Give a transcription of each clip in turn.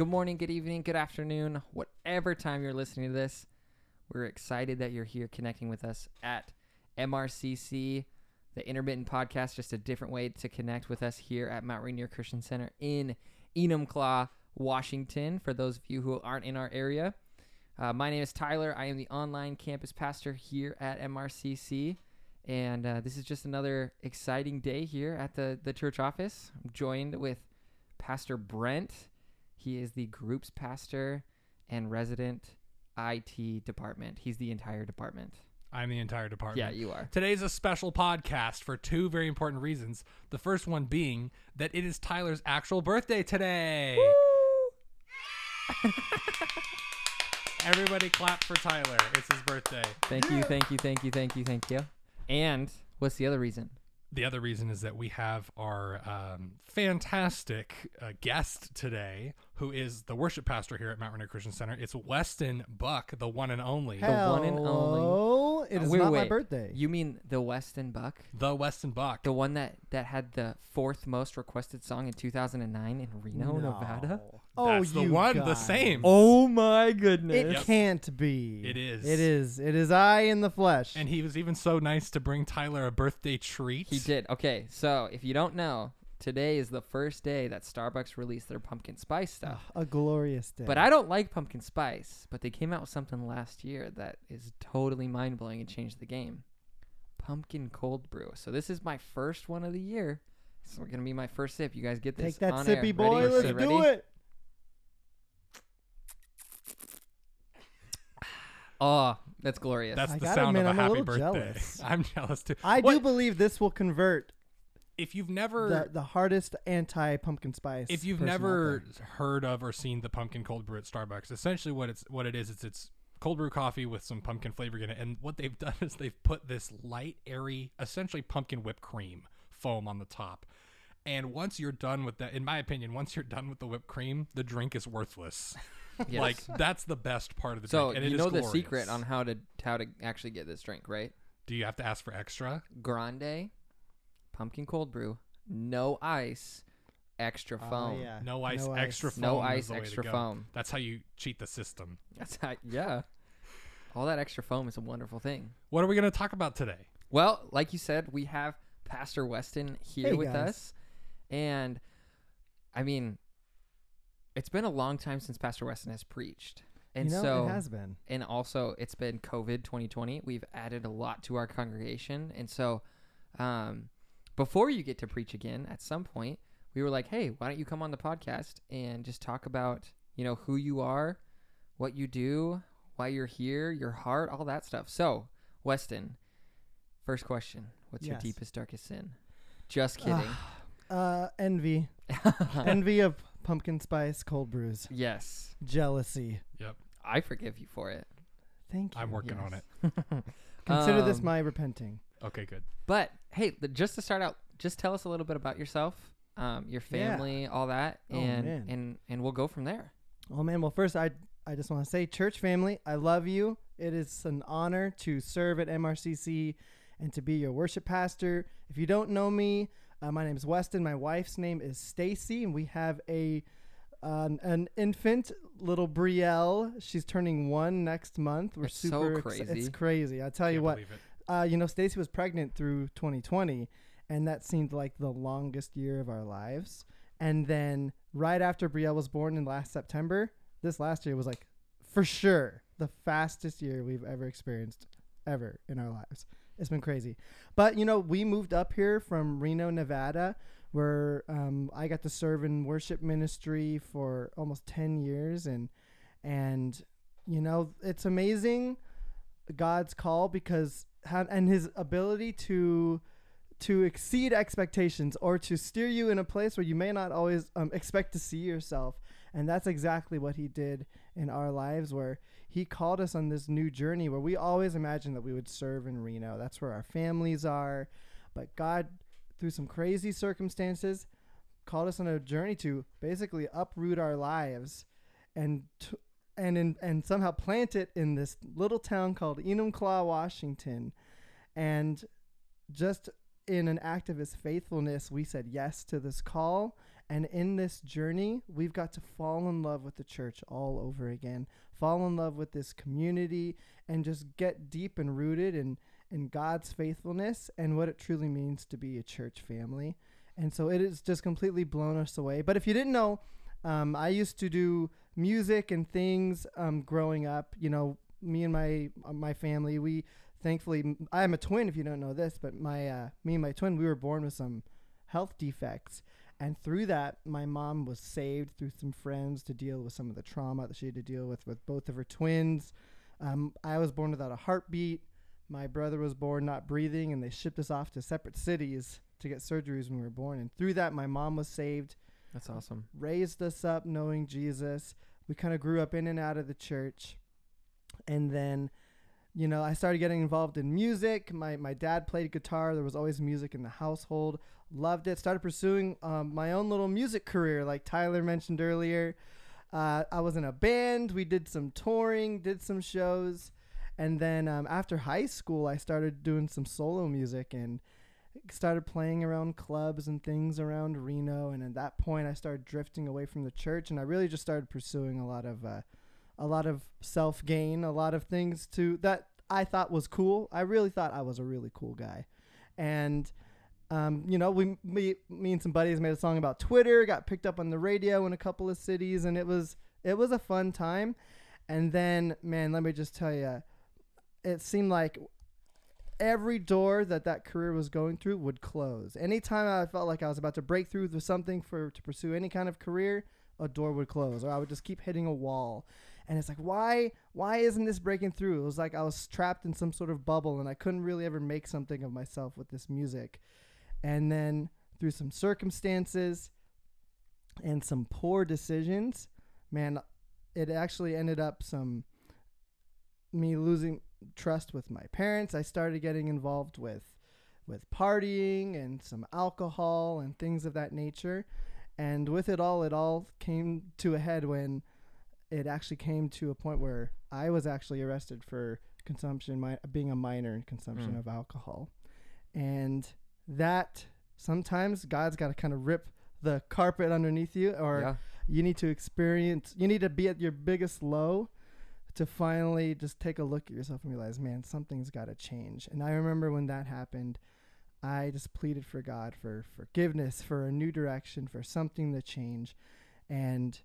Good morning, good evening, good afternoon, whatever time you're listening to this. We're excited that you're here connecting with us at MRCC, the Intermittent Podcast, just a different way to connect with us here at Mount Rainier Christian Center in Enumclaw, Washington, for those of you who aren't in our area. Uh, my name is Tyler. I am the online campus pastor here at MRCC. And uh, this is just another exciting day here at the, the church office. I'm joined with Pastor Brent. He is the group's pastor and resident IT department. He's the entire department. I'm the entire department. Yeah, you are. Today's a special podcast for two very important reasons. The first one being that it is Tyler's actual birthday today. Everybody clap for Tyler. It's his birthday. Thank you, thank you, thank you, thank you, thank you. And what's the other reason? The other reason is that we have our um, fantastic uh, guest today, who is the worship pastor here at Mount Rainier Christian Center. It's Weston Buck, the one and only. The one and only- Hello. It Uh, is wait, not my birthday. You mean the Weston Buck? The Weston Buck. The one that, that had the fourth most requested song in 2009 in Reno, Nevada? Oh, That's the you one, the guys. same. Oh my goodness. It Yep. can't be. It is. It is. It is I in the flesh. And he was even so nice to bring Tyler a birthday treat. He did. Okay, so if you don't know, today is the first day that Starbucks released their pumpkin spice ah, stuff. a glorious day. But I don't like pumpkin spice, but they came out with something last year that is totally mind blowing and changed the game. Pumpkin cold brew. So this is my first one of the year. This is gonna be my first sip. You guys get this. take that on air. sippy boy. Ready? Let's Ready? do it. Oh, that's glorious. That's I the gotta sound admit, of a I'm a happy little birthday. jealous. I'm jealous too. I What- do believe this will convert If you've never, the, the hardest anti pumpkin spice. if you've never heard of or seen the pumpkin cold brew at Starbucks, essentially what it's what it is, it's it's cold brew coffee with some pumpkin flavoring in it. And what they've done is they've put this light, airy, essentially pumpkin whipped cream foam on the top. And once you're done with that, in my opinion, once you're done with the whipped cream, the drink is worthless. Yes. Like that's the best part of the so drink. And it you is know the glorious. secret on how to how to actually get this drink, right? Do you have to ask for extra? Grande, pumpkin cold brew, no ice, extra Oh, foam. yeah. No ice, No extra ice. foam. No is ice, the way to extra go. foam. That's how you cheat the system. That's how, yeah. All that extra foam is a wonderful thing. What are we going to talk about today? Well, like you said, we have Pastor Weston here Hey, with guys. us. And I mean, it's been a long time since Pastor Weston has preached. And you know, so it has been. and also it's been COVID 2020. We've added a lot to our congregation. And so um, before you get to preach again at some point, we were like, hey, why don't you come on the podcast and just talk about, you know, who you are, what you do, why you're here, your heart, all that stuff. So, Weston, first question What's your deepest, darkest sin? Just kidding. Uh, envy. envy of pumpkin spice cold brews. yes. Jealousy. Yep. I forgive you for it. Thank you. I'm working on it. Consider this Um, my repenting. Okay, good. But hey, th- just to start out, just tell us a little bit about yourself, um, your Yeah. family, all that, Oh, and man. and and we'll go from there. Oh man, well first I I just want to say church family, I love you. It is an honor to serve at MRCC and to be your worship pastor. If you don't know me, uh, my name is Weston. My wife's name is Stacy and we have a uh, an infant little Brielle. She's turning 1 next month. We're It's so super exci- crazy. it's crazy. I tell you Can't what. believe it. Uh, you know, Stacy was pregnant through 2020, and that seemed like the longest year of our lives. And then right after Brielle was born in last September, this last year was like for sure the fastest year we've ever experienced ever in our lives. It's been crazy. But you know, we moved up here from Reno, Nevada, where um, I got to serve in worship ministry for almost 10 years and and you know, it's amazing God's call because and his ability to to exceed expectations or to steer you in a place where you may not always um, expect to see yourself. And that's exactly what he did in our lives where he called us on this new journey where we always imagined that we would serve in Reno. That's where our families are. But God through some crazy circumstances called us on a journey to basically uproot our lives and and in, and somehow plant it in this little town called Enumclaw, Washington. And just in an act of his faithfulness, we said yes to this call. And in this journey, we've got to fall in love with the church all over again, fall in love with this community, and just get deep and rooted in, in God's faithfulness and what it truly means to be a church family. And so it has just completely blown us away. But if you didn't know, um, I used to do music and things um, growing up. You know, me and my uh, my family, we thankfully I am a twin. If you don't know this, but my uh, me and my twin, we were born with some health defects, and through that, my mom was saved through some friends to deal with some of the trauma that she had to deal with with both of her twins. Um, I was born without a heartbeat. My brother was born not breathing, and they shipped us off to separate cities to get surgeries when we were born. And through that, my mom was saved, That's awesome. raised us up knowing Jesus. We kind of grew up in and out of the church. And then, you know, I started getting involved in music. My, my dad played guitar. There was always music in the household. Loved it. Started pursuing um, my own little music career, like Tyler mentioned earlier. Uh, I was in a band. We did some touring, did some shows. And then um, after high school, I started doing some solo music and started playing around clubs and things around Reno. And at that point, I started drifting away from the church, and I really just started pursuing a lot of, uh, a lot of self gain, a lot of things to that I thought was cool. I really thought I was a really cool guy, and. Um, you know, we me, me and some buddies made a song about Twitter, got picked up on the radio in a couple of cities, and it was it was a fun time. And then, man, let me just tell you, it seemed like every door that that career was going through would close. Anytime I felt like I was about to break through with something for to pursue any kind of career, a door would close, or I would just keep hitting a wall. And it's like, why why isn't this breaking through? It was like I was trapped in some sort of bubble, and I couldn't really ever make something of myself with this music. And then through some circumstances and some poor decisions, man, it actually ended up some me losing trust with my parents. I started getting involved with with partying and some alcohol and things of that nature. And with it all, it all came to a head when it actually came to a point where I was actually arrested for consumption, my, being a minor in consumption Mm. of alcohol. And that sometimes God's got to kind of rip the carpet underneath you, or yeah. you need to experience, you need to be at your biggest low to finally just take a look at yourself and realize, man, something's got to change. And I remember when that happened, I just pleaded for God for forgiveness, for a new direction, for something to change. And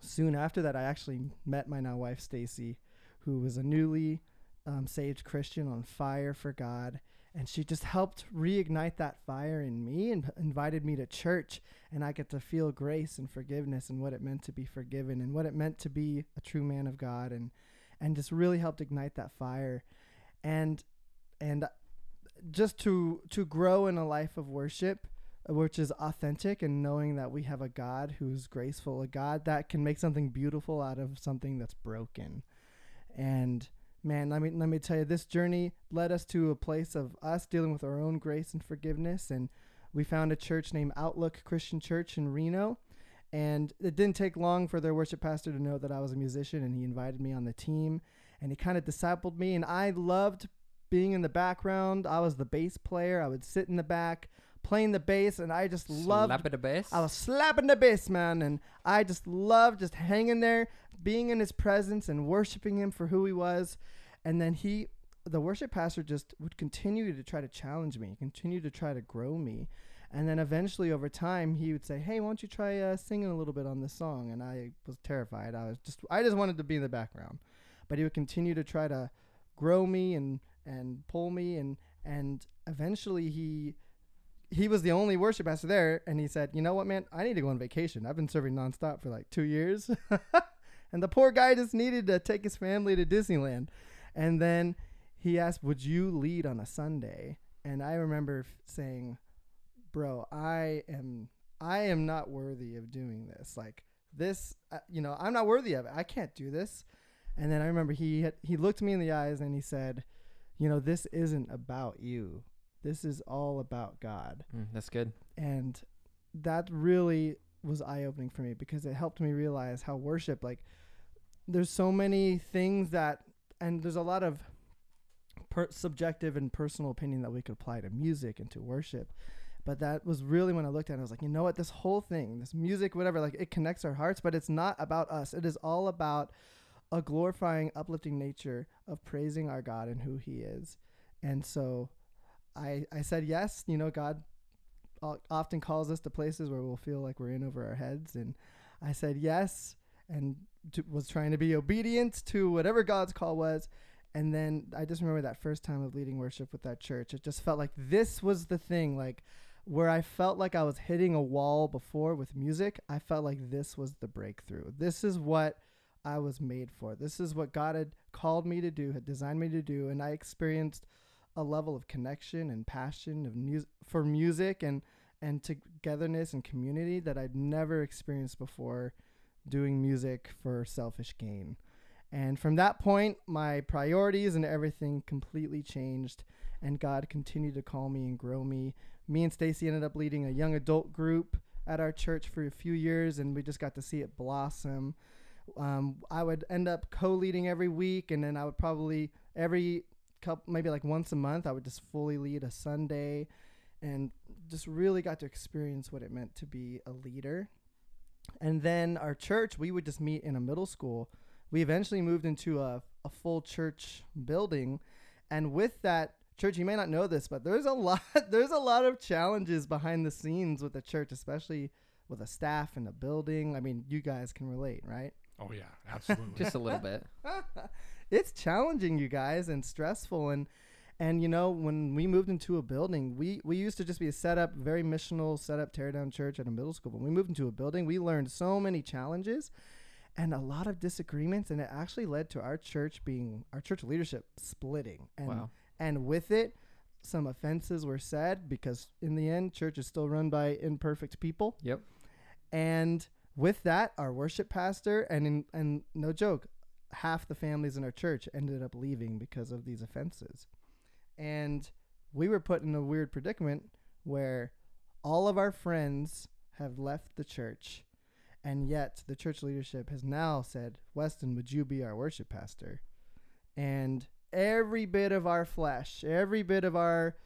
soon after that, I actually met my now wife, Stacy, who was a newly um, saved Christian on fire for God. And she just helped reignite that fire in me and invited me to church. And I get to feel grace and forgiveness and what it meant to be forgiven and what it meant to be a true man of God and, and just really helped ignite that fire. And, and just to, to grow in a life of worship, which is authentic and knowing that we have a God who's graceful, a God that can make something beautiful out of something that's broken. And man, let me let me tell you, this journey led us to a place of us dealing with our own grace and forgiveness. And we found a church named Outlook Christian Church in Reno. And it didn't take long for their worship pastor to know that I was a musician, and he invited me on the team, and he kind of discipled me. And I loved being in the background. I was the bass player. I would sit in the back playing the bass, and I just loved Slap it a bass. I was slapping the bass, man, and I just loved just hanging there, being in his presence and worshiping him for who he was. And then he, the worship pastor, just would continue to try to challenge me, continue to try to grow me. And then eventually, over time, he would say, "Hey, why don't you try uh, singing a little bit on this song?" And I was terrified. I was just, I just wanted to be in the background. But he would continue to try to grow me and and pull me, and and eventually he he was the only worship pastor there, and he said, "You know what, man? I need to go on vacation. I've been serving nonstop for like two years, and the poor guy just needed to take his family to Disneyland." And then he asked, "Would you lead on a Sunday?" And I remember saying, "Bro, I am I am not worthy of doing this. Like this, uh, you know, I'm not worthy of it. I can't do this." And then I remember he had, he looked me in the eyes and he said, "You know, this isn't about you. This is all about God." Mm, that's good. and that really was eye opening for me because it helped me realize how worship like there's so many things that and there's a lot of per- subjective and personal opinion that we could apply to music and to worship But that was really when I looked at it. I was like, you know what? This whole thing, this music, whatever, like it connects our hearts, but it's not about us. It is all about a glorifying, uplifting nature of praising our God and who He is. And so I, I said yes. You know, God uh, often calls us to places where we'll feel like we're in over our heads. And I said yes and to, was trying to be obedient to whatever God's call was. And then I just remember that first time of leading worship with that church. It just felt like this was the thing, like where I felt like I was hitting a wall before with music. I felt like this was the breakthrough. This is what I was made for. This is what God had called me to do, had designed me to do. And I experienced a level of connection and passion of mu- for music and and togetherness and community that I'd never experienced before doing music for selfish gain. And from that point, my priorities and everything completely changed, and God continued to call me and grow me. Me and Stacy ended up leading a young adult group at our church for a few years, and we just got to see it blossom. Um, I would end up co-leading every week, and then I would probably every couple, maybe like once a month, I would just fully lead a Sunday, and just really got to experience what it meant to be a leader. And then our church, we would just meet in a middle school. We eventually moved into a, a full church building, and with that church, you may not know this, but there's a lot there's a lot of challenges behind the scenes with the church, especially with a staff and a building. I mean, you guys can relate, right? Oh yeah, absolutely. Just a little bit. it's challenging, you guys, and stressful. And and you know, when we moved into a building, we we used to just be a setup, very missional setup, tear down church at a middle school. When we moved into a building, we learned so many challenges and a lot of disagreements, and it actually led to our church being our church leadership splitting. And Wow. and with it. Some offenses were said because, in the end, church is still run by imperfect people. Yep. And with that, our worship pastor and in, and no joke, half the families in our church ended up leaving because of these offenses. And we were put in a weird predicament where all of our friends have left the church and yet the church leadership has now said, "Weston, would you be our worship pastor?" And every bit of our flesh, every bit of our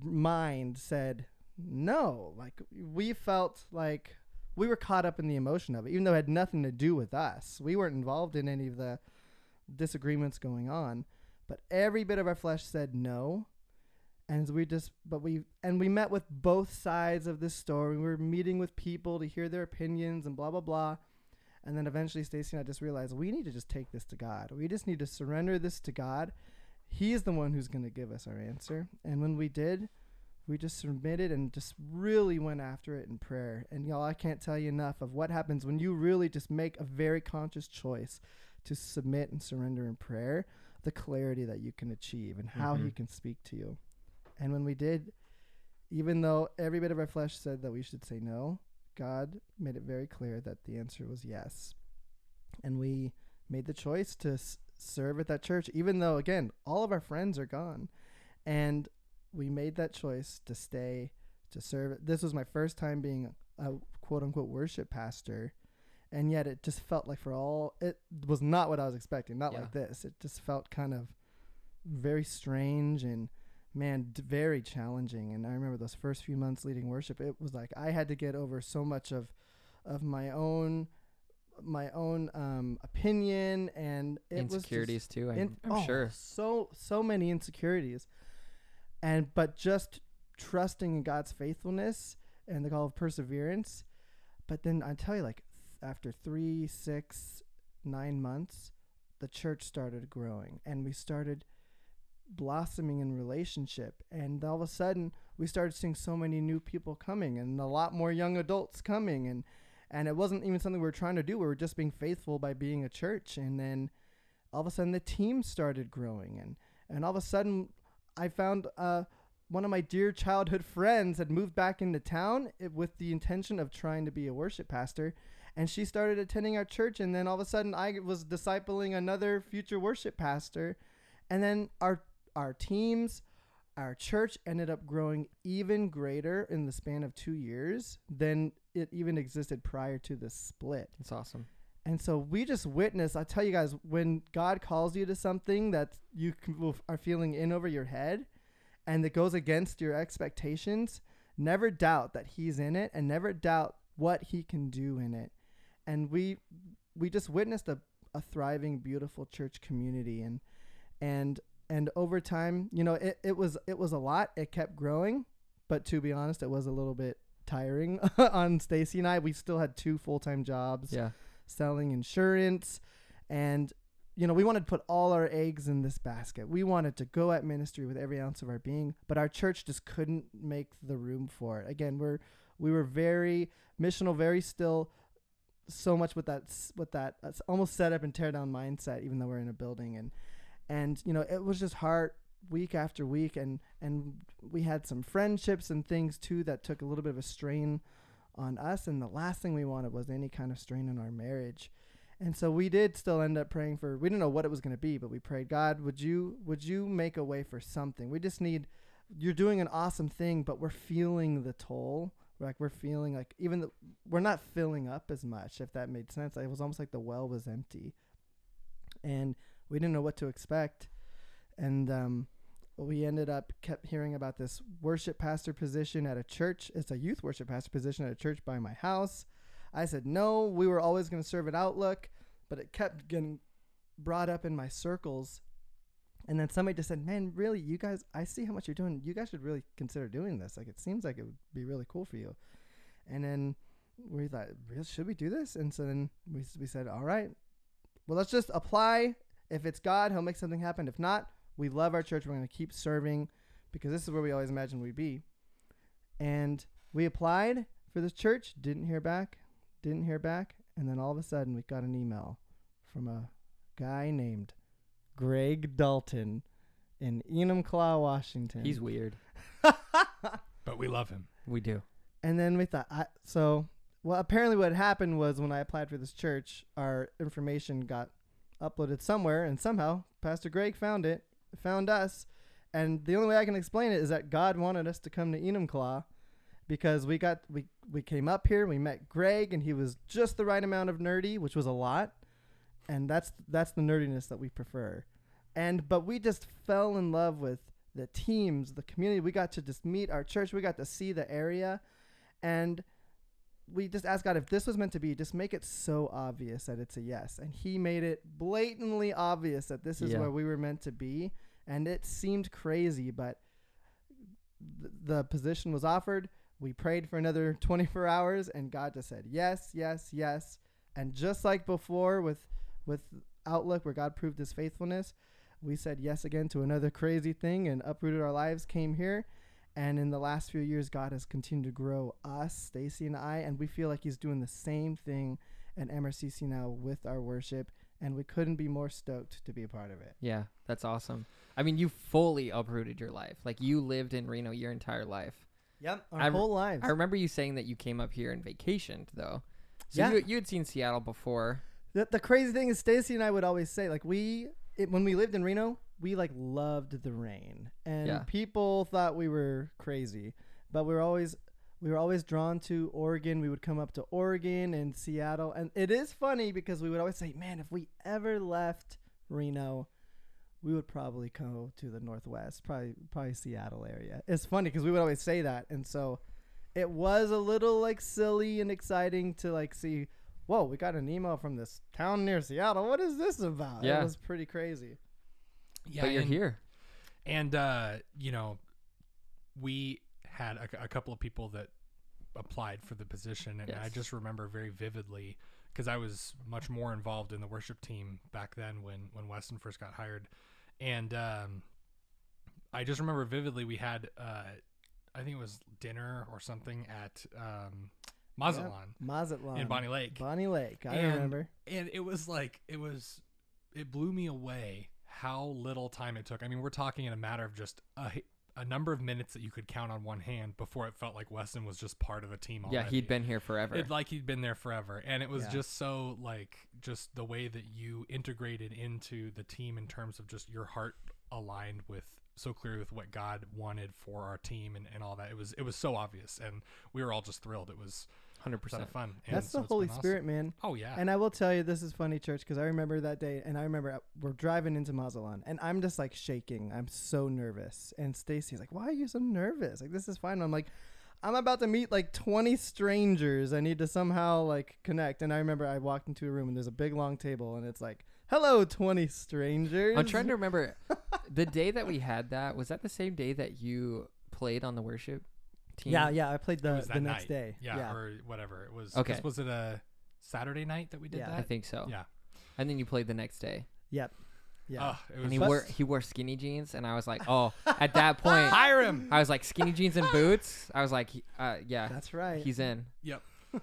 mind said no. Like we felt like we were caught up in the emotion of it, even though it had nothing to do with us. We weren't involved in any of the disagreements going on, but every bit of our flesh said no. And we just, but we, and we met with both sides of this story. We were meeting with people to hear their opinions and blah, blah, blah. And then eventually Stacy and I just realized we need to just take this to God. We just need to surrender this to God. He is the one who's going to give us our answer. And when we did, we just submitted and just really went after it in prayer. And y'all, I can't tell you enough of what happens when you really just make a very conscious choice to submit and surrender in prayer, the clarity that you can achieve and how He Mhm. can speak to you. And when we did, even though every bit of our flesh said that we should say no, God made it very clear that the answer was yes. And we made the choice to s- serve at that church, even though, again, all of our friends are gone. And we made that choice to stay, to serve. This was my first time being a quote unquote worship pastor. And yet it just felt like for all, it was not what I was expecting, not Yeah. like this. It just felt kind of very strange and man d- very challenging and i remember those first few months leading worship it was like i had to get over so much of of my own my own um opinion and it was just Insecurities too. I'm, in- I'm oh, sure. so so many insecurities and but just trusting in god's faithfulness and the call of perseverance. But then i tell you like after three six nine months the church started growing and we started blossoming in relationship. And all of a sudden we started seeing so many new people coming and a lot more young adults coming. And and it wasn't even something we were trying to do. We were just being faithful by being a church. And then all of a sudden the team started growing. And and all of a sudden i found uh one of my dear childhood friends had moved back into town with the intention of trying to be a worship pastor and she started attending our church and then all of a sudden i was discipling another future worship pastor and then our our teams our church ended up growing even greater in the span of two years than it even existed prior to the split It's awesome. And so we just witnessed. I tell you guys, when God calls you to something that you are feeling in over your head, and that goes against your expectations, never doubt that he's in it and never doubt what he can do in it. And we we just witnessed a, a thriving, beautiful church community and and and over time, you know, it, it was it was a lot. It kept growing, but to be honest, it was a little bit tiring on Stacy and I. We still had two full time jobs Yeah. Selling insurance. And you know we wanted to put all our eggs in this basket. We wanted to go at ministry with every ounce of our being but our church just couldn't make the room for it. Again we're we were very missional very still so much with that with that uh, almost set up and tear down mindset even though we're in a building. And and you know it was just hard week after week and and we had some friendships and things too that took a little bit of a strain on us and the last thing we wanted was any kind of strain on our marriage. And so we did still end up praying for we didn't know what it was going to be but we prayed god would you would you make a way for something? We just need you're doing an awesome thing but we're feeling the toll. Like we're feeling like even the, we're not filling up as much if that made sense. It was almost like the well was empty. And we didn't know what to expect. And um we ended up kept hearing about this worship pastor position at a church it's a youth worship pastor position at a church by my house I said no. We were always going to serve at Outlook, but it kept getting brought up in my circles. And then somebody just said, "Man, really, you guys? I see how much you're doing. You guys should really consider doing this. Like, it seems like it would be really cool for you." And then we thought, "Really, should we do this?" And so then we we said, "All right, well, let's just apply. If it's God, He'll make something happen. If not, we love our church. We're going to keep serving because this is where we always imagined we'd be." And we applied for this church, didn't hear back didn't hear back, and then all of a sudden we got an email from a guy named Greg Dalton in Enumclaw, Washington. He's weird. But we love him. We do. and then we thought, I, so well, apparently what happened was when I applied for this church, our information got uploaded somewhere, and somehow Pastor Greg found it, found us, and the only way I can explain it is that God wanted us to come to Enumclaw because we got we we came up here, we met Greg, and he was just the right amount of nerdy, which was a lot, and that's that's the nerdiness that we prefer, and but we just fell in love with the teams, the community. We got to just meet our church, we got to see the area, and we just asked God if this was meant to be, just make it so obvious that it's a yes, and He made it blatantly obvious that this is Yeah. where we were meant to be, and it seemed crazy, but th- the position was offered. We prayed for another 24 hours, and God just said yes, yes, yes. And just like before with with Outlook, where God proved His faithfulness, we said yes again to another crazy thing and uprooted our lives. Came here, and in the last few years, God has continued to grow us, Stacy and I, and we feel like He's doing the same thing at MRCC now with our worship, and we couldn't be more stoked to be a part of it. Yeah, that's awesome. I mean, you fully uprooted your life. Like you lived in Reno your entire life. Yep, our I whole lives. I remember you saying that you came up here and vacationed though. So Yeah. you you had seen Seattle before. The, the crazy thing is, Stacy and I would always say, like, we, it, when we lived in Reno, we like loved the rain, and Yeah. people thought we were crazy, but we were always, we were always drawn to Oregon. We would come up to Oregon and Seattle, and it is funny because we would always say, man, if we ever left Reno, we would probably go to the Northwest, probably, probably Seattle area. It's funny because we would always say that, and so it was a little like silly and exciting to like see whoa, we got an email from this town near Seattle. What is this about? Yeah. It was pretty crazy. Yeah, but you're and- here. And uh, you know, we had a, a couple of people that applied for the position, and I just remember very vividly because I was much more involved in the worship team back then when when Weston first got hired, and um, I just remember vividly we had uh, I think it was dinner or something at um, Mazatlan Mazatlan. in Bonney Lake, Bonney Lake. I And- remember. and it was like it was it blew me away how little time it took i mean we're talking in a matter of just a, a number of minutes that you could count on one hand before it felt like weston was just part of the team already. Yeah, he'd been here forever. it, like he'd been there forever and it was Yeah. just so like just the way that you integrated into the team in terms of just your heart aligned with so clearly with what god wanted for our team and, and all that it was it was so obvious and we were all just thrilled it was Hundred a ton of percent. fun And That's so the it's Holy been awesome. Spirit, man. oh yeah And I will tell you, this is funny, church, because I remember that day, and I remember uh, we're driving into Mazatlan, and I'm just like shaking. I'm so nervous. And Stacy's like, "Why are you so nervous? Like this is fine." I'm like, I'm about to meet like 20 strangers. I need to somehow like connect. And I remember I walked into a room and there's a big long table and it's like, "Hello, 20 strangers." I'm trying to remember the day that we had that. Was that the same day that you played on the worship team? Yeah, yeah. I played it the was the next night. day. Yeah, yeah. or whatever it was. 'cause Okay. Was it a Saturday night that we did Yeah. I think so. Yeah. And then you played the next day, Yep. Yeah. It was and he just- wore he wore skinny jeans, and I was like, oh, at that point, hire him. I was like skinny jeans and boots. I was like, uh, yeah, That's right. he's in. Yep.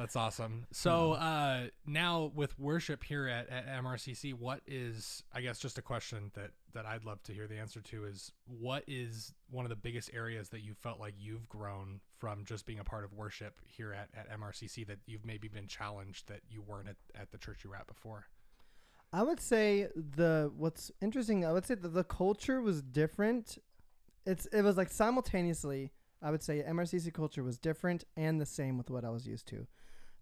That's awesome. So uh, now with worship here at, at MRCC, what is I guess just a question that that I'd love to hear the answer to is what is one of the biggest areas that you felt like you've grown from just being a part of worship here at, at MRCC that you've maybe been challenged that you weren't at, at the church you were at before? I would say the what's interesting. I would say that the culture was different. It's it was like simultaneously. I would say MRCC culture was different and the same with what I was used to.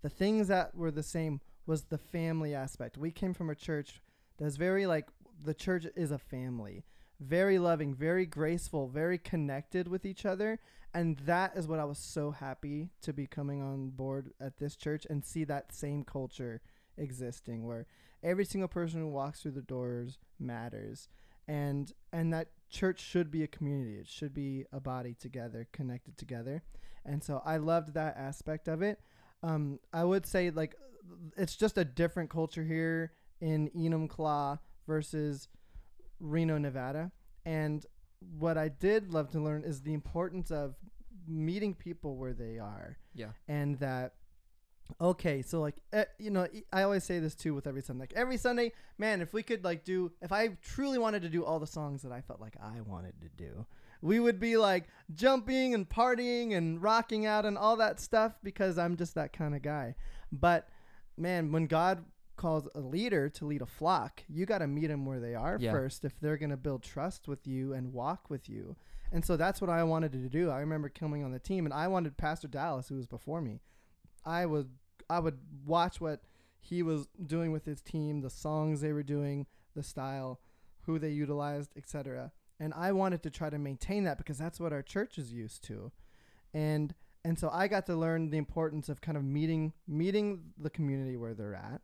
The things that were the same was the family aspect. We came from a church that's very like the church is a family, very loving, very graceful, very connected with each other, and that is what I was so happy to be coming on board at this church and see that same culture existing where every single person who walks through the doors matters. And and that church should be a community. It should be a body together connected together. And so i loved that aspect of it um i would say like it's just a different culture here in enumclaw versus reno nevada. And what i did love to learn is the importance of meeting people where they are. Yeah. and that okay so like eh, you know i always say this too with every sunday. Like every sunday man if we could like do if i truly wanted to do all the songs that i felt like i wanted to do we would be like jumping and partying and rocking out and all that stuff because i'm just that kind of guy but man when god calls a leader to lead a flock you got to meet them where they are Yeah. first if they're going to build trust with you and walk with you and so that's what i wanted to do i remember coming on the team and i wanted pastor dallas who was before me I was I would watch what he was doing with his team, the songs they were doing, the style, who they utilized, etc. And I wanted to try to maintain that because that's what our church is used to. And and so I got to learn the importance of kind of meeting meeting the community where they're at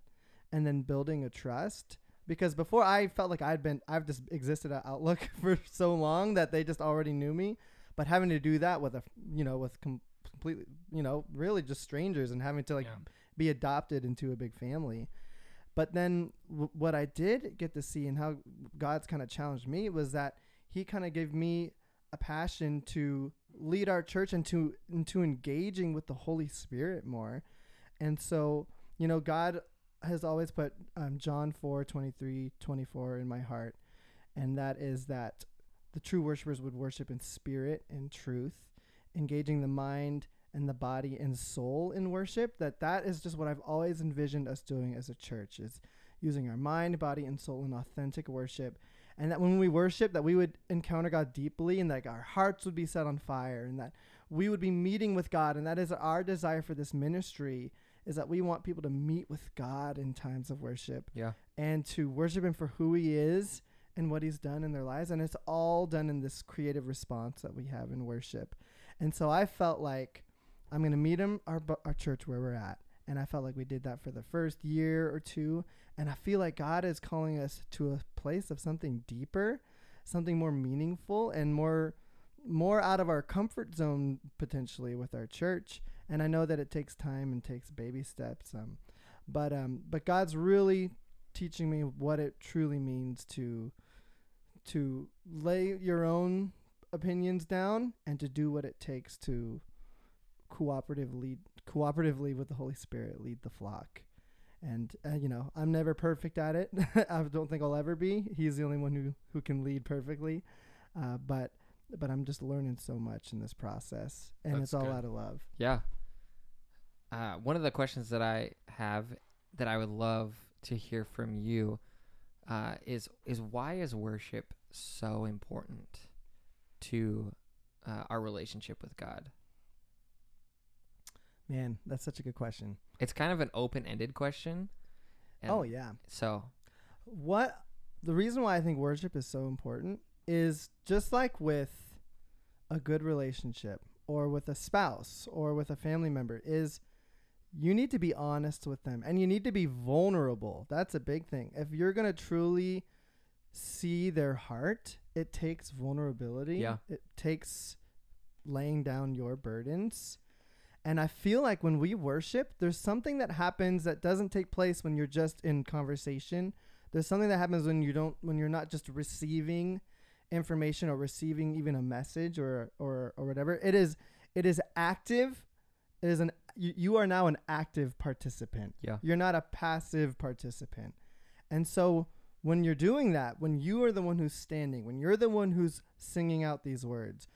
and then building a trust because before I felt like I'd been I've just existed at Outlook for so long that they just already knew me, but having to do that with a you know with com- completely you know really just strangers and having to like Yeah. be adopted into a big family. But then w- what I did get to see and how God's kind of challenged me was that He kind of gave me a passion to lead our church into into engaging with the Holy Spirit more. And so, you know, God has always put um, John 4, 23, 24 in my heart. And that is that the true worshipers would worship in spirit and truth, engaging the mind and the body and soul in worship. That that is just what I've always envisioned us doing as a church is using our mind, body, and soul in authentic worship. And that when we worship, that we would encounter God deeply and that our hearts would be set on fire and that we would be meeting with God. And that is our desire for this ministry is that we want people to meet with God in times of worship Yeah. and to worship him for who he is and what he's done in their lives and it's all done in this creative response that we have in worship and so i felt like i'm going to meet him our, our church where we're at and i felt like we did that for the first year or two and i feel like god is calling us to a place of something deeper something more meaningful and more more out of our comfort zone potentially with our church. And i know that it takes time and takes baby steps um, but um, but god's really teaching me what it truly means to to lay your own opinions down and to do what it takes to cooperative lead cooperatively with the Holy Spirit lead the flock. And uh, you know, I'm never perfect at it. I don't think I'll ever be. He's the only one who who can lead perfectly. Uh, but but I'm just learning so much in this process, and That's it's all good. out of love. Yeah. Uh, one of the questions that I have that I would love to hear from you uh, is is why is worship so important to uh, our relationship with God? Man, that's such a good question. It's kind of an open ended question. oh yeah. So what the reason why I think worship is so important is just like with a good relationship or with a spouse or with a family member is you need to be honest with them and you need to be vulnerable. That's a big thing. If you're going to truly see their heart, it takes vulnerability. Yeah. It takes laying down your burdens. And I feel like when we worship, there's something that happens that doesn't take place when you're just in conversation. There's something that happens when you don't when you're not just receiving information or receiving even a message or or or whatever. It is it is active. It is an you, you are now an active participant. Yeah. You're not a passive participant. And so when you're doing that, when you are the one who's standing, when you're the one who's singing out these words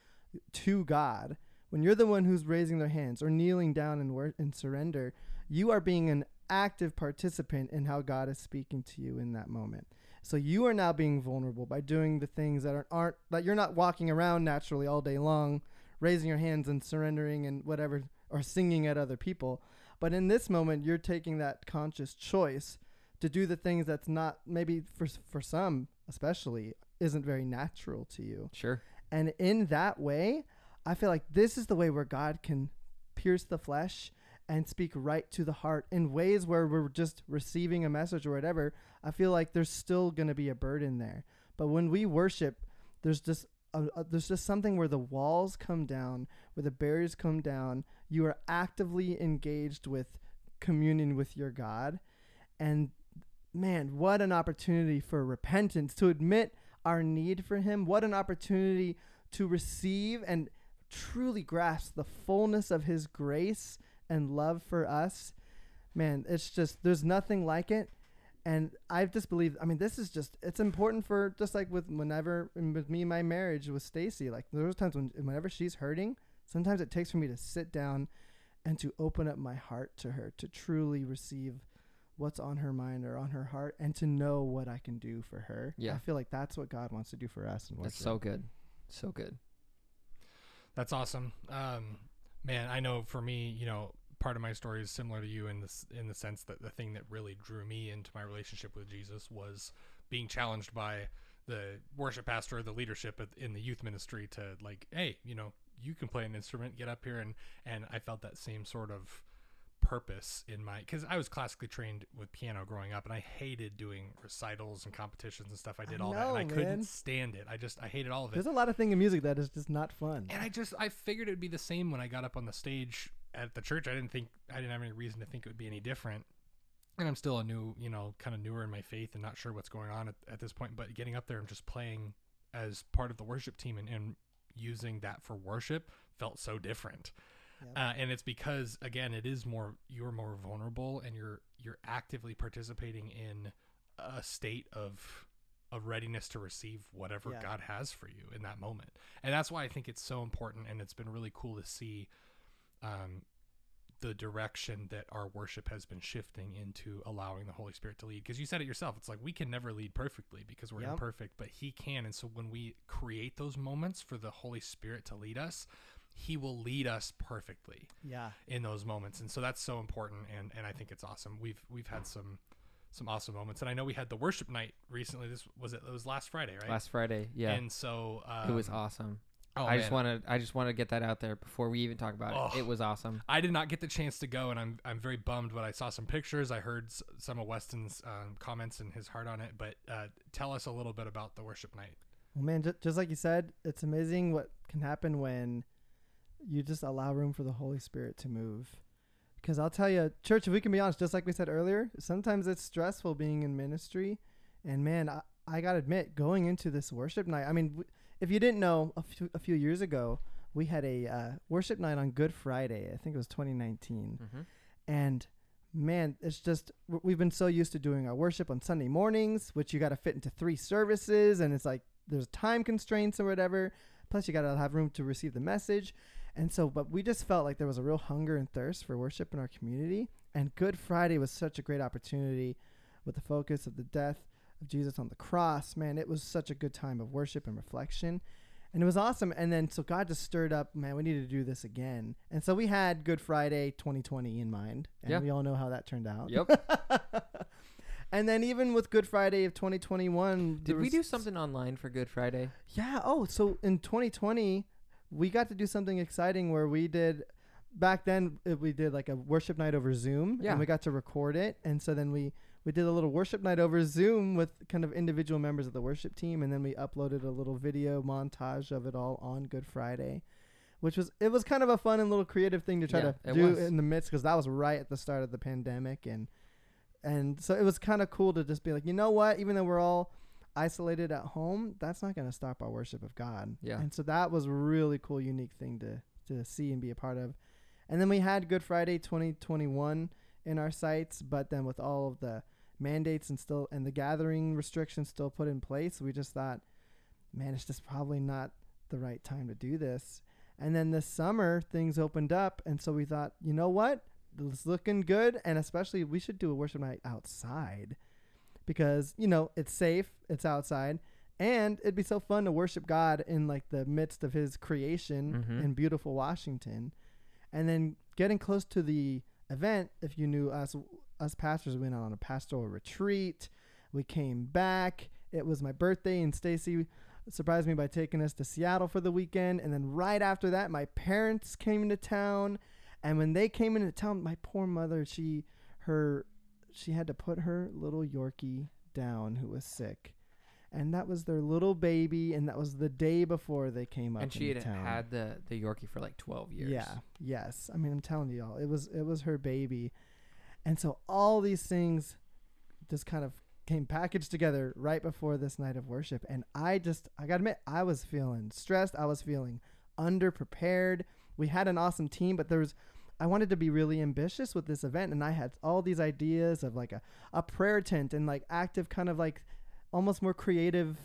to God, when you're the one who's raising their hands or kneeling down in wor- in surrender, you are being an active participant in how God is speaking to you in that moment. So you are now being vulnerable by doing the things that aren't, aren't that you're not walking around naturally all day long, raising your hands and surrendering and whatever or singing at other people. But in this moment, you're taking that conscious choice to do the things that's not maybe for for some especially isn't very natural to you. Sure. And in that way, I feel like this is the way where God can pierce the flesh and speak right to the heart in ways where we're just receiving a message or whatever. I feel like there's still going to be a burden there. But when we worship, there's just a, a, there's just something where the walls come down, where the barriers come down. You are actively engaged with communion with your God. And man, what an opportunity for repentance to admit our need for Him. What an opportunity to receive and truly grasp the fullness of His grace and love for us. Man, it's just, there's nothing like it. And I just believe, I mean, this is just, it's important for just like with whenever, with me, my marriage with Stacy, like there was times when, whenever she's hurting, sometimes it takes for me to sit down and to open up my heart to her, to truly receive what's on her mind or on her heart and to know what I can do for her. Yeah. I feel like that's what God wants to do for us. And That's so good. So good. That's awesome. Um, man, I know for me, you know, part of my story is similar to you in this in the sense that the thing that really drew me into my relationship with Jesus was being challenged by the worship pastor, the leadership in the youth ministry to like, hey, you know, you can play an instrument, get up here and and I felt that same sort of purpose in my because I was classically trained with piano growing up and I hated doing recitals and competitions and stuff. I did all that and I know, couldn't stand it. I just I hated all of it. There's a lot of thing in music that is just not fun. And I just I figured it'd be the same when I got up on the stage at the church. I didn't think I didn't have any reason to think it would be any different. And I'm still a new, you know, kind of newer in my faith and not sure what's going on at, at this point. But getting up there and just playing as part of the worship team and, and using that for worship felt so different. Yep. Uh, and it's because again, it is more you're more vulnerable and you're you're actively participating in a state of of readiness to receive whatever Yeah. God has for you in that moment. And that's why I think it's so important and it's been really cool to see um the direction that our worship has been shifting into allowing the Holy Spirit to lead. Because you said it yourself, it's like we can never lead perfectly because we're Yep. imperfect, but He can. And so when we create those moments for the Holy Spirit to lead us, He will lead us perfectly yeah. in those moments. And so that's so important. And and I think it's awesome. We've we've had some some awesome moments. And I know we had the worship night recently. This was it. It was last Friday, right? Last Friday. Yeah. And so um, it was awesome. Oh, I just man. want to I just want to get that out there before we even talk about Oh. it. It was awesome. I did not get the chance to go, and I'm I'm very bummed. But I saw some pictures. I heard s- some of Weston's um, comments and his heart on it. But uh, tell us a little bit about the worship night. Well, man, just, just like you said, it's amazing what can happen when you just allow room for the Holy Spirit to move. Because I'll tell you, church, if we can be honest, just like we said earlier, sometimes it's stressful being in ministry. And man, I, I got to admit, going into this worship night, I mean, w- if you didn't know, a few, a few years ago, we had a uh, worship night on Good Friday. I think it was 2019. Mm-hmm. And man, it's just we've been so used to doing our worship on Sunday mornings, which you got to fit into three services, and it's like there's time constraints or whatever. Plus, you got to have room to receive the message. And so, but we just felt like there was a real hunger and thirst for worship in our community. And Good Friday was such a great opportunity with the focus of the death of Jesus on the cross. Man, it was such a good time of worship and reflection. And it was awesome. And then, so God just stirred up, man, we need to do this again. And so we had Good Friday 2020 in mind. And Yeah. we all know how that turned out. Yep. and then, even with Good Friday of 2021, Did we do something online for Good Friday? Yeah. Oh, so in 2020, we got to do something exciting where we did back then uh, we did like a worship night over Zoom Yeah. and we got to record it and so then we we did a little worship night over Zoom with kind of individual members of the worship team and then we uploaded a little video montage of it all on Good Friday which was it was kind of a fun and little creative thing to try Yeah, to do was. in the midst because that was right at the start of the pandemic and and so it was kind of cool to just be like you know what even though we're all isolated at home that's not going to stop our worship of god. Yeah. and so that was a really cool unique thing to to see and be a part of. And then we had good friday 2021 in our sights but then with all of the mandates and still and the gathering restrictions still put in place we just thought man it's just probably not the right time to do this. And then this summer things opened up and so we thought you know what? It's looking good and especially we should do a worship night outside because you know it's safe it's outside and it'd be so fun to worship god in like the midst of his creation Mhm. in beautiful washington. And then getting close to the event if you knew us us pastors went on a pastoral retreat. We came back. It was my birthday and stacy surprised me by taking us to seattle for the weekend. And then right after that my parents came into town. And when they came into town my poor mother she her she had to put her little yorkie down who was sick and that was their little baby and that was the day before they came up and she had town. had the the Yorkie for like 12 years. Yeah. Yes. I mean, I'm telling you all, it was it was her baby, and so all these things just kind of came packaged together right before this night of worship, and I just I gotta admit I was feeling stressed. I was feeling underprepared. We had an awesome team, but there was. I wanted to be really ambitious with this event, and I had all these ideas of like a, a prayer tent and like active kind of like almost more creative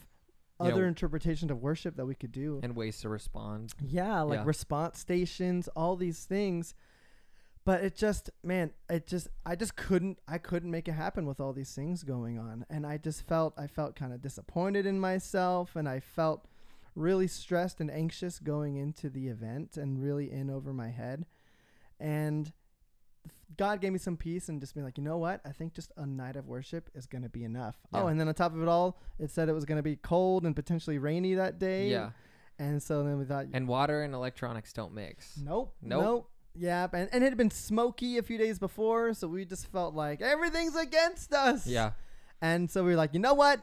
other w- interpretations of worship that we could do. And ways to respond. Yeah, like Yeah. response stations, all these things. But it just, man, it just, I just couldn't, I couldn't make it happen with all these things going on. And I just felt, I felt kind of disappointed in myself and I felt really stressed and anxious going into the event and really in over my head. And God gave me some peace and just be like, you know what? I think just a night of worship is going to be enough. Oh, and then on top of it all, it said it was going to be cold and potentially rainy that day. Yeah. And so then we thought, And water and electronics don't mix. Nope. Nope. Nope. Yeah, and, and it had been smoky a few days before, so we just felt like everything's against us. Yeah. And so we were like, you know what?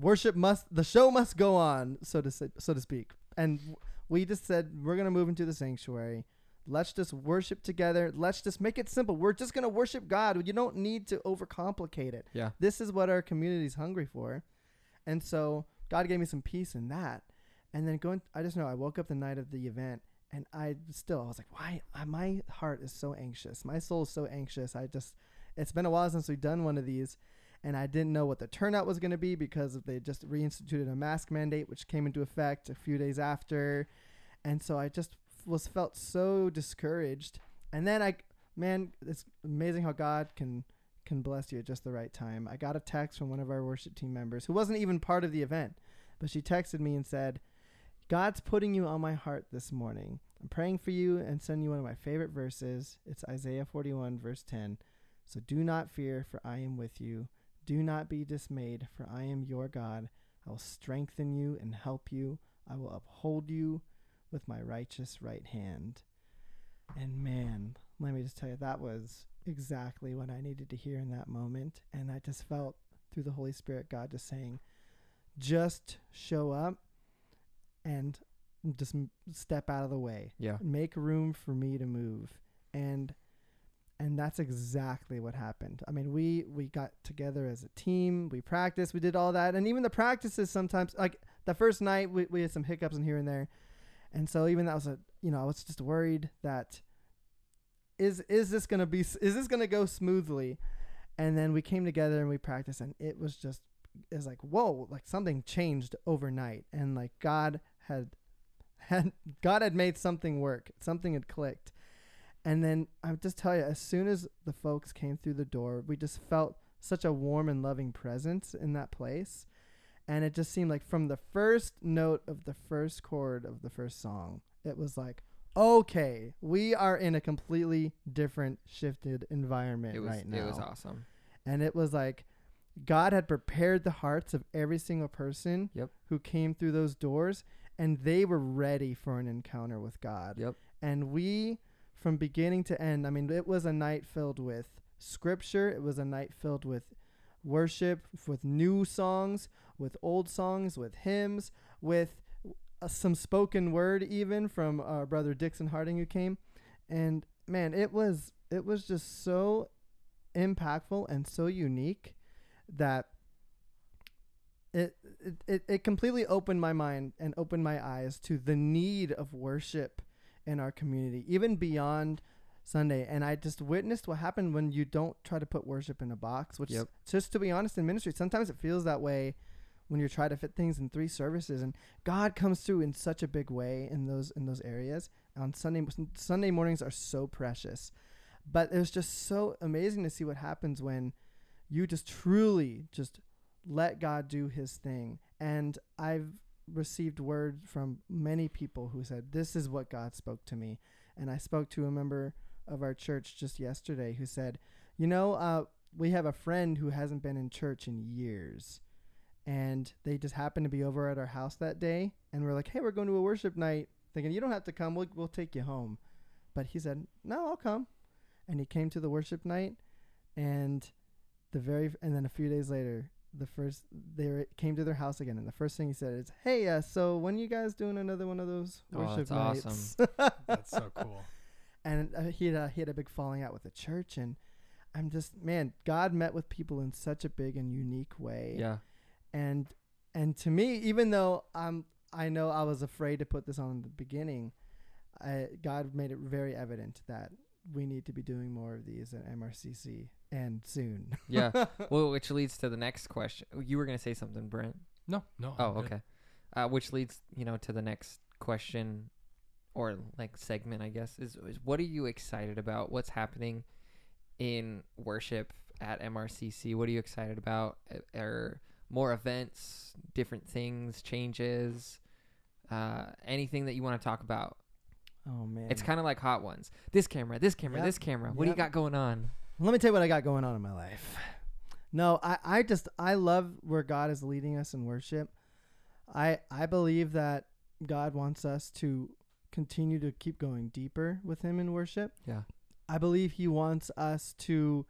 Worship must, the show must go on, so to say, so to speak. And w- we just said we're gonna move into the sanctuary. Let's just worship together. Let's just make it simple. We're just gonna worship God. You don't need to overcomplicate it. Yeah. This is what our community's hungry for. And so God gave me some peace in that. And then going, I just know I woke up the night of the event and I still, I was like, why? Uh, my heart is so anxious. My soul is so anxious. I just, it's been a while since we've done one of these. And I didn't know what the turnout was going to be because they just reinstituted a mask mandate, which came into effect a few days after. And so I just was felt so discouraged. And then I, man, it's amazing how God can can bless you at just the right time. I got a text from one of our worship team members who wasn't even part of the event, but she texted me and said, God's putting you on my heart this morning. I'm praying for you and sending you one of my favorite verses. It's Isaiah 41, verse 10. So do not fear, for I am with you. Do not be dismayed, for I am your God. I will strengthen you and help you. I will uphold you with my righteous right hand. And man, let me just tell you, that was exactly what I needed to hear in that moment. And I just felt through the Holy Spirit, God just saying, just show up and just step out of the way. Yeah. Make room for me to move. And and that's exactly what happened. I mean, we we got together as a team, we practiced, we did all that, and even the practices sometimes like the first night we, we had some hiccups in here and there. And so even that was a you know, I was just worried that is is this to be is this to go smoothly? And then we came together and we practiced and it was just was like whoa, like something changed overnight and like God had had God had made something work. Something had clicked. And then I would just tell you, as soon as the folks came through the door, we just felt such a warm and loving presence in that place. And it just seemed like from the first note of the first chord of the first song, it was like, okay, we are in a completely different, shifted environment was right now it was awesome. and it was like God had prepared the hearts of every single person Yep. who came through those doors and they were ready for an encounter with God. Yep. And we, from beginning to end, I mean, it was a night filled with scripture. It was a night filled with worship, with new songs, with old songs, with hymns, with uh, some spoken word, even from our brother Dixon Harding who came. And man, it was it was just so impactful and so unique that it, it, it completely opened my mind and opened my eyes to the need of worship in our community, even beyond Sunday. And I just witnessed what happened when you don't try to put worship in a box, which, Yep. just to be honest, in ministry, sometimes it feels that way when you're trying to fit things in three services. And God comes through in such a big way in those in those areas. On Sunday Sunday mornings are so precious, but it was just so amazing to see what happens when you just truly just let God do his thing. And I've received word from many people who said, This is what God spoke to me. And I spoke to a member of our church just yesterday who said, You know, uh, we have a friend who hasn't been in church in years. And they just happened to be over at our house that day. And we're like, Hey, we're going to a worship night. Thinking, You don't have to come. We'll, we'll take you home. But he said, No, I'll come. And he came to the worship night. And the very, and then a few days later, the first they were, came to their house again, and the first thing he said is, "Hey, uh, so when you guys doing another one of those Oh, worship that's nights?" That's so cool. And uh, he had a, he had a big falling out with the church, and I'm just man, God met with people in such a big and unique way, Yeah. and and to me, even though I'm I know I was afraid to put this on in the beginning, I, God made it very evident that we need to be doing more of these at MRCC and soon. Yeah. well, which leads to the next question. You were gonna say something, Brent. No, no. Oh, I'm okay. Uh, which leads, you know, to the next question, or like segment, I guess, is, is what are you excited about? What's happening in worship at MRCC? What are you excited about? Are more events, different things, changes, uh, anything that you want to talk about? oh man, It's kind of like Hot Ones. This camera, this camera, Yep. this camera. What do you got going on? Let me tell you what I got going on in my life. No, I, I just I love where God is leading us in worship. I I believe that God wants us to continue to keep going deeper with him in worship. Yeah. I believe he wants us to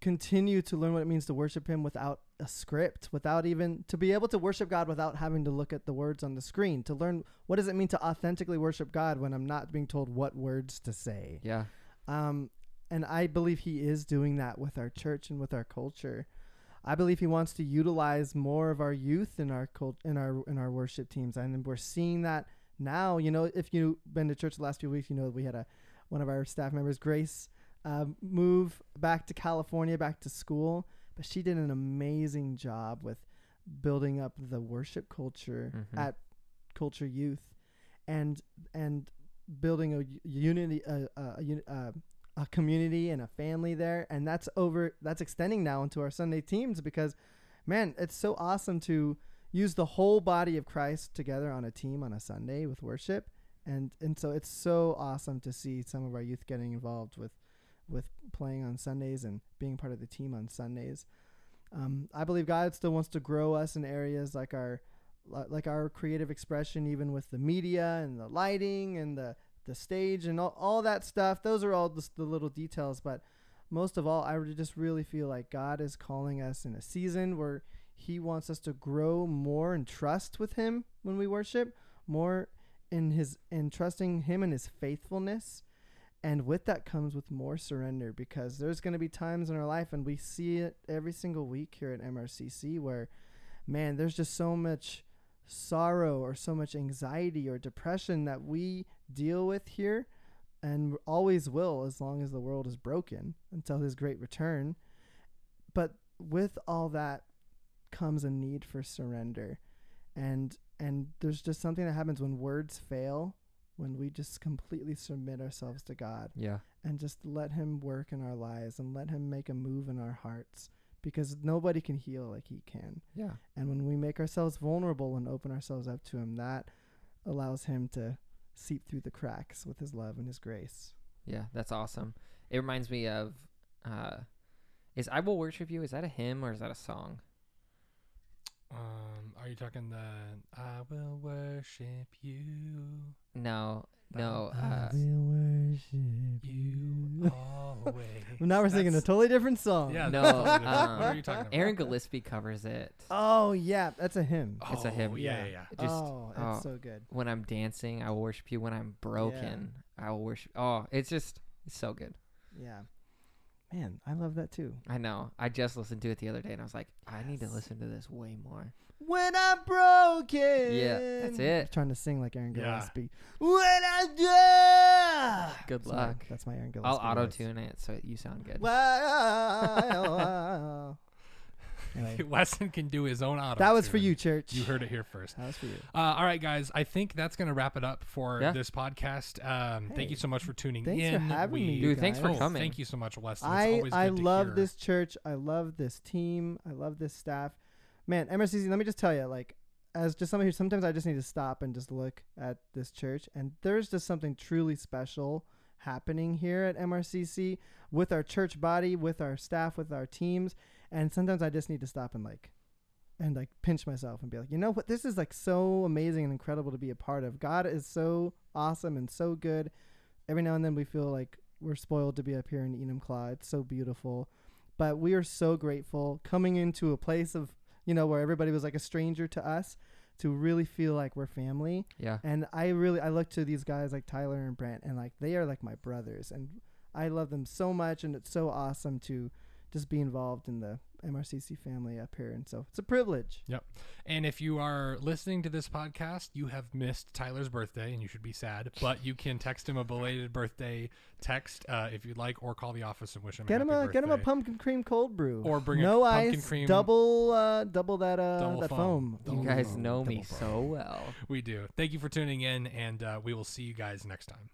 continue to learn what it means to worship him without a script, without even to be able to worship God without having to look at the words on the screen, to learn what does it mean to authentically worship God when I'm not being told what words to say. Yeah. Um, and I believe he is doing that with our church and with our culture. I believe he wants to utilize more of our youth in our cult in our in our worship teams, and we're seeing that now. You know, if you've been to church the last few weeks, you know we had a one of our staff members, Grace, um, move back to California, back to school, but she did an amazing job with building up the worship culture Mhm. at Culture Youth, and and building a unity, a, a, a, uh, a community and a family there, and that's over. That's extending now into our Sunday teams because, man, it's so awesome to use the whole body of Christ together on a team on a Sunday with worship, and and so it's so awesome to see some of our youth getting involved with with playing on Sundays and being part of the team on Sundays. Um, I believe God still wants to grow us in areas like our like our creative expression, even with the media and the lighting and the the stage and all, all that stuff. Those are all just the little details, but most of all, I just really feel like God is calling us in a season where He wants us to grow more in trust with Him when we worship, more in His in trusting Him and His faithfulness. And with that comes with more surrender because there's going to be times in our life, and we see it every single week here at MRCC, where, man, there's just so much sorrow or so much anxiety or depression that we deal with here and always will as long as the world is broken until his great return. But with all that comes a need for surrender. And and there's just something that happens when words fail, when we just completely submit ourselves to God Yeah. and just let him work in our lives and let him make a move in our hearts because nobody can heal like he can. Yeah. And when we make ourselves vulnerable and open ourselves up to Him, that allows Him to seep through the cracks with His love and His grace. Yeah, that's awesome. It reminds me of uh is I will worship you, is that a hymn or is that a song? Um, are you talking the I will worship you? No, no. I Uh, will worship You always. now we're singing a That's- totally different song. Yeah, No, that's totally different. um, what are you talking about? Aaron Gillespie covers it. Oh yeah, that's a hymn. it's a hymn. Oh, Yeah, Yeah. yeah, yeah. It just oh, it's oh. so good. when I'm dancing, I will worship you. When I'm broken, I will worship. Oh, it's just it's so good. Yeah. Man, I love that too. I know. I just listened to it the other day, and I was like, I need to listen to this way more. When I'm broken. Yeah, that's it. I was trying to sing like Aaron Yeah. Gillespie. When I die. Good Sorry, luck. That's my Aaron Gillespie. I'll auto voice. tune it so you sound good. Wow. Anyway, Weston can do his own auto. that was for you, church. You heard it here first. That was for you. Uh, all right, guys. I think that's going to wrap it up for Yeah. this podcast. Um, Thank you so much for tuning thanks for in. having we, me, you Dude, thanks for. Coming. Thank you so much, Weston. It's I always I good to love hear. this church. I love this team. I love this staff. Man, MRCC. Let me just tell you, like, as just somebody who sometimes I just need to stop and just look at this church, and there's just something truly special happening here at MRCC with our church body, with our staff, with our teams, and sometimes I just need to stop and like. And like pinch myself and be like, you know what? This is like so amazing and incredible to be a part of. God is so awesome and so good. Every now and then we feel like we're spoiled to be up here in Enumclaw. It's so beautiful. But we are so grateful coming into a place of, you know, where everybody was like a stranger to us to really feel like we're family. Yeah. And I really I look to these guys like Tyler and Brent and like they are like my brothers and I love them so much and it's so awesome to just be involved in the MRCC family up here and so it's a privilege. Yep. And if you are listening to this podcast, you have missed Tyler's birthday, and you should be sad. But you can text him a belated birthday text uh, if you'd like, or call the office and wish him Get a him happy a get him a pumpkin cream cold brew. Or bring a no pumpkin ice, cream- double uh double that uh Double that foam. foam. Double You guys foam. know me foam. so well. We do. Thank you for tuning in, and uh, we will see you guys next time.